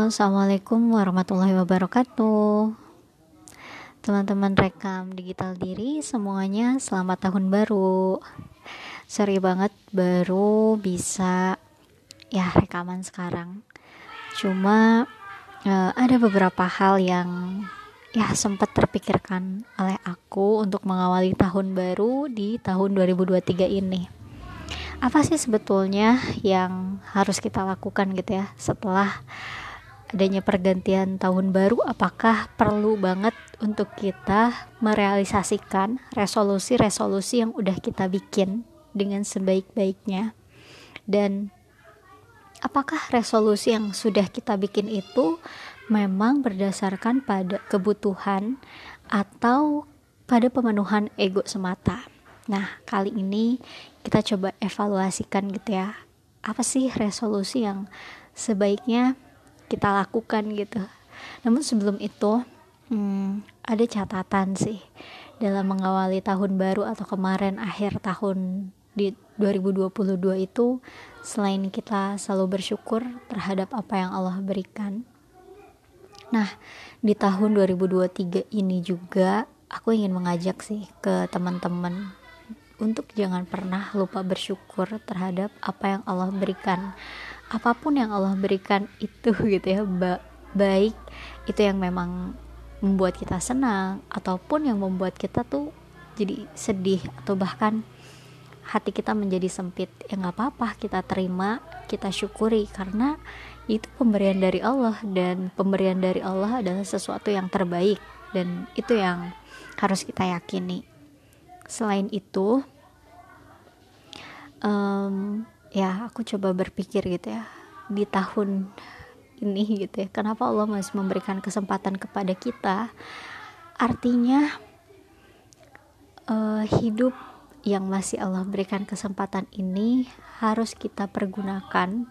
Assalamualaikum warahmatullahi wabarakatuh. Teman-teman rekam digital diri, semuanya selamat tahun baru. Sorry banget baru bisa ya rekaman sekarang. Cuma uh, ada beberapa hal yang ya sempat terpikirkan oleh aku untuk mengawali tahun baru di tahun 2023 ini apa sih sebetulnya yang harus kita lakukan gitu ya setelah adanya pergantian tahun baru apakah perlu banget untuk kita merealisasikan resolusi-resolusi yang udah kita bikin dengan sebaik-baiknya dan apakah resolusi yang sudah kita bikin itu memang berdasarkan pada kebutuhan atau pada pemenuhan ego semata Nah, kali ini kita coba evaluasikan gitu ya. Apa sih resolusi yang sebaiknya kita lakukan gitu. Namun sebelum itu, hmm, ada catatan sih dalam mengawali tahun baru atau kemarin akhir tahun di 2022 itu selain kita selalu bersyukur terhadap apa yang Allah berikan. Nah, di tahun 2023 ini juga aku ingin mengajak sih ke teman-teman untuk jangan pernah lupa bersyukur terhadap apa yang Allah berikan apa pun yang Allah berikan itu gitu ya ba baik itu yang memang membuat kita senang ataupun yang membuat kita tuh jadi sedih atau bahkan hati kita menjadi sempit ya nggak apa-apa kita terima kita syukuri karena itu pemberian dari Allah dan pemberian dari Allah adalah sesuatu yang terbaik dan itu yang harus kita yakini. Selain itu um, ya aku coba berpikir gitu ya di tahun ini gitu ya kenapa Allah masih memberikan kesempatan kepada kita? Artinya uh, hidup yang masih Allah berikan kesempatan ini harus kita pergunakan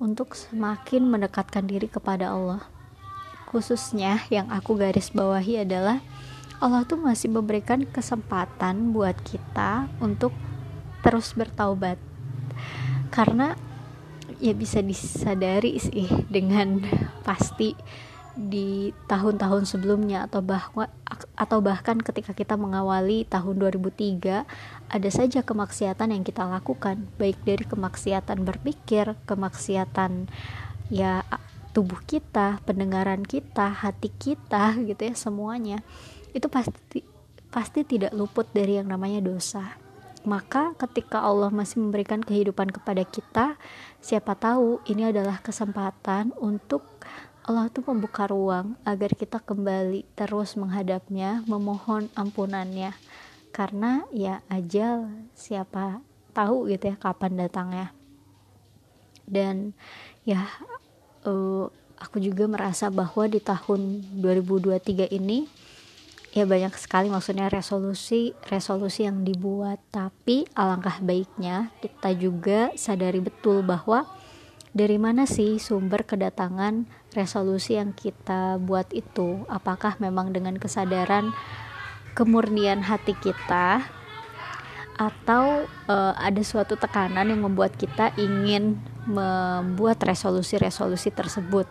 untuk semakin mendekatkan diri kepada Allah. Khususnya yang aku garis bawahi adalah Allah tuh masih memberikan kesempatan buat kita untuk terus bertaubat karena ya bisa disadari sih dengan pasti di tahun-tahun sebelumnya atau bahwa atau bahkan ketika kita mengawali tahun 2003 ada saja kemaksiatan yang kita lakukan. Baik dari kemaksiatan berpikir kemaksiatan ya tubuh kita pendengaran kita hati kita gitu ya semuanya. Itu pasti pasti tidak luput dari yang namanya dosa maka ketika Allah masih memberikan kehidupan kepada kita siapa tahu ini adalah kesempatan untuk Allah tuh membuka ruang agar kita kembali terus menghadapnya memohon ampunannya. Karena ya ajal siapa tahu gitu ya kapan datangnya. Dan ya uh, aku juga merasa bahwa di tahun 2023 ini ya banyak sekali. Maksudnya resolusi resolusi yang dibuat. Tapi alangkah baiknya kita juga sadari betul bahwa dari mana sih sumber kedatangan resolusi yang kita buat itu? Apakah memang dengan kesadaran kemurnian hati kita? Atau uh, ada suatu tekanan yang membuat kita ingin membuat resolusi-resolusi tersebut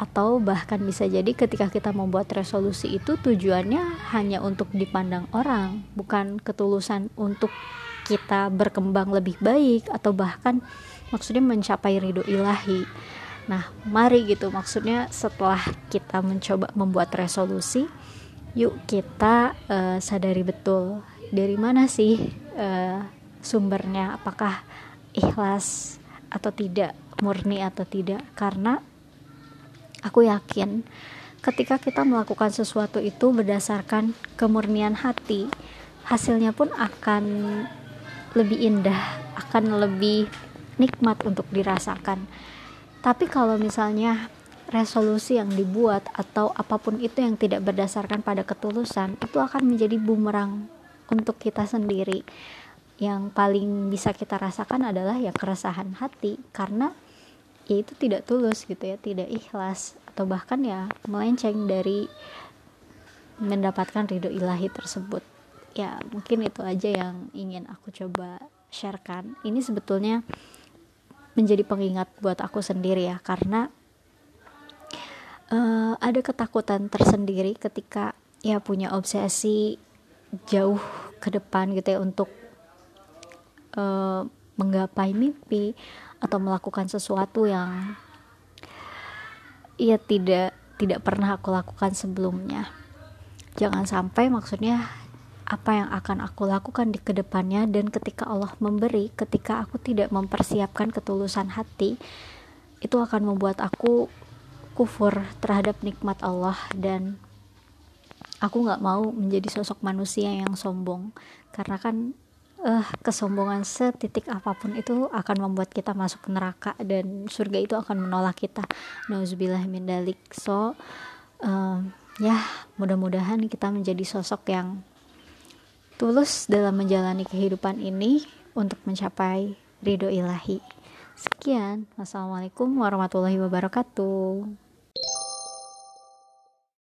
atau bahkan bisa jadi ketika kita membuat resolusi itu tujuannya hanya untuk dipandang orang, bukan ketulusan untuk kita berkembang lebih baik atau bahkan maksudnya mencapai ridho ilahi. Nah, mari gitu maksudnya setelah kita mencoba membuat resolusi, yuk kita uh, sadari betul dari mana sih uh, sumbernya, apakah ikhlas atau tidak, murni atau tidak, karena Aku yakin ketika kita melakukan sesuatu itu berdasarkan kemurnian hati, hasilnya pun akan lebih indah, akan lebih nikmat untuk dirasakan. Tapi kalau misalnya resolusi yang dibuat atau apa pun itu yang tidak berdasarkan pada ketulusan, itu akan menjadi bumerang untuk kita sendiri. Yang paling bisa kita rasakan adalah ya keresahan hati karena ya itu tidak tulus gitu ya tidak ikhlas. Atau bahkan ya melenceng dari mendapatkan ridho ilahi tersebut. Ya mungkin itu aja yang ingin aku coba sharekan. Ini sebetulnya menjadi pengingat buat aku sendiri ya karena uh, ada ketakutan tersendiri ketika ya punya obsesi jauh ke depan gitu ya untuk uh, menggapai mimpi atau melakukan sesuatu yang ia tidak tidak pernah aku lakukan sebelumnya. Jangan sampai maksudnya apa yang akan aku lakukan di ke depannya dan ketika Allah memberi ketika aku tidak mempersiapkan ketulusan hati itu akan membuat aku kufur terhadap nikmat Allah dan aku nggak mau menjadi sosok manusia yang sombong. Karena kan uh, kesombongan setitik apa pun itu akan membuat kita masuk neraka dan surga itu akan menolak kita. Nauzubillah min dalik. So uh, ya mudah-mudahan kita menjadi sosok yang tulus dalam menjalani kehidupan ini untuk mencapai ridho ilahi. Sekian. Wassalamualaikum warahmatullahi wabarakatuh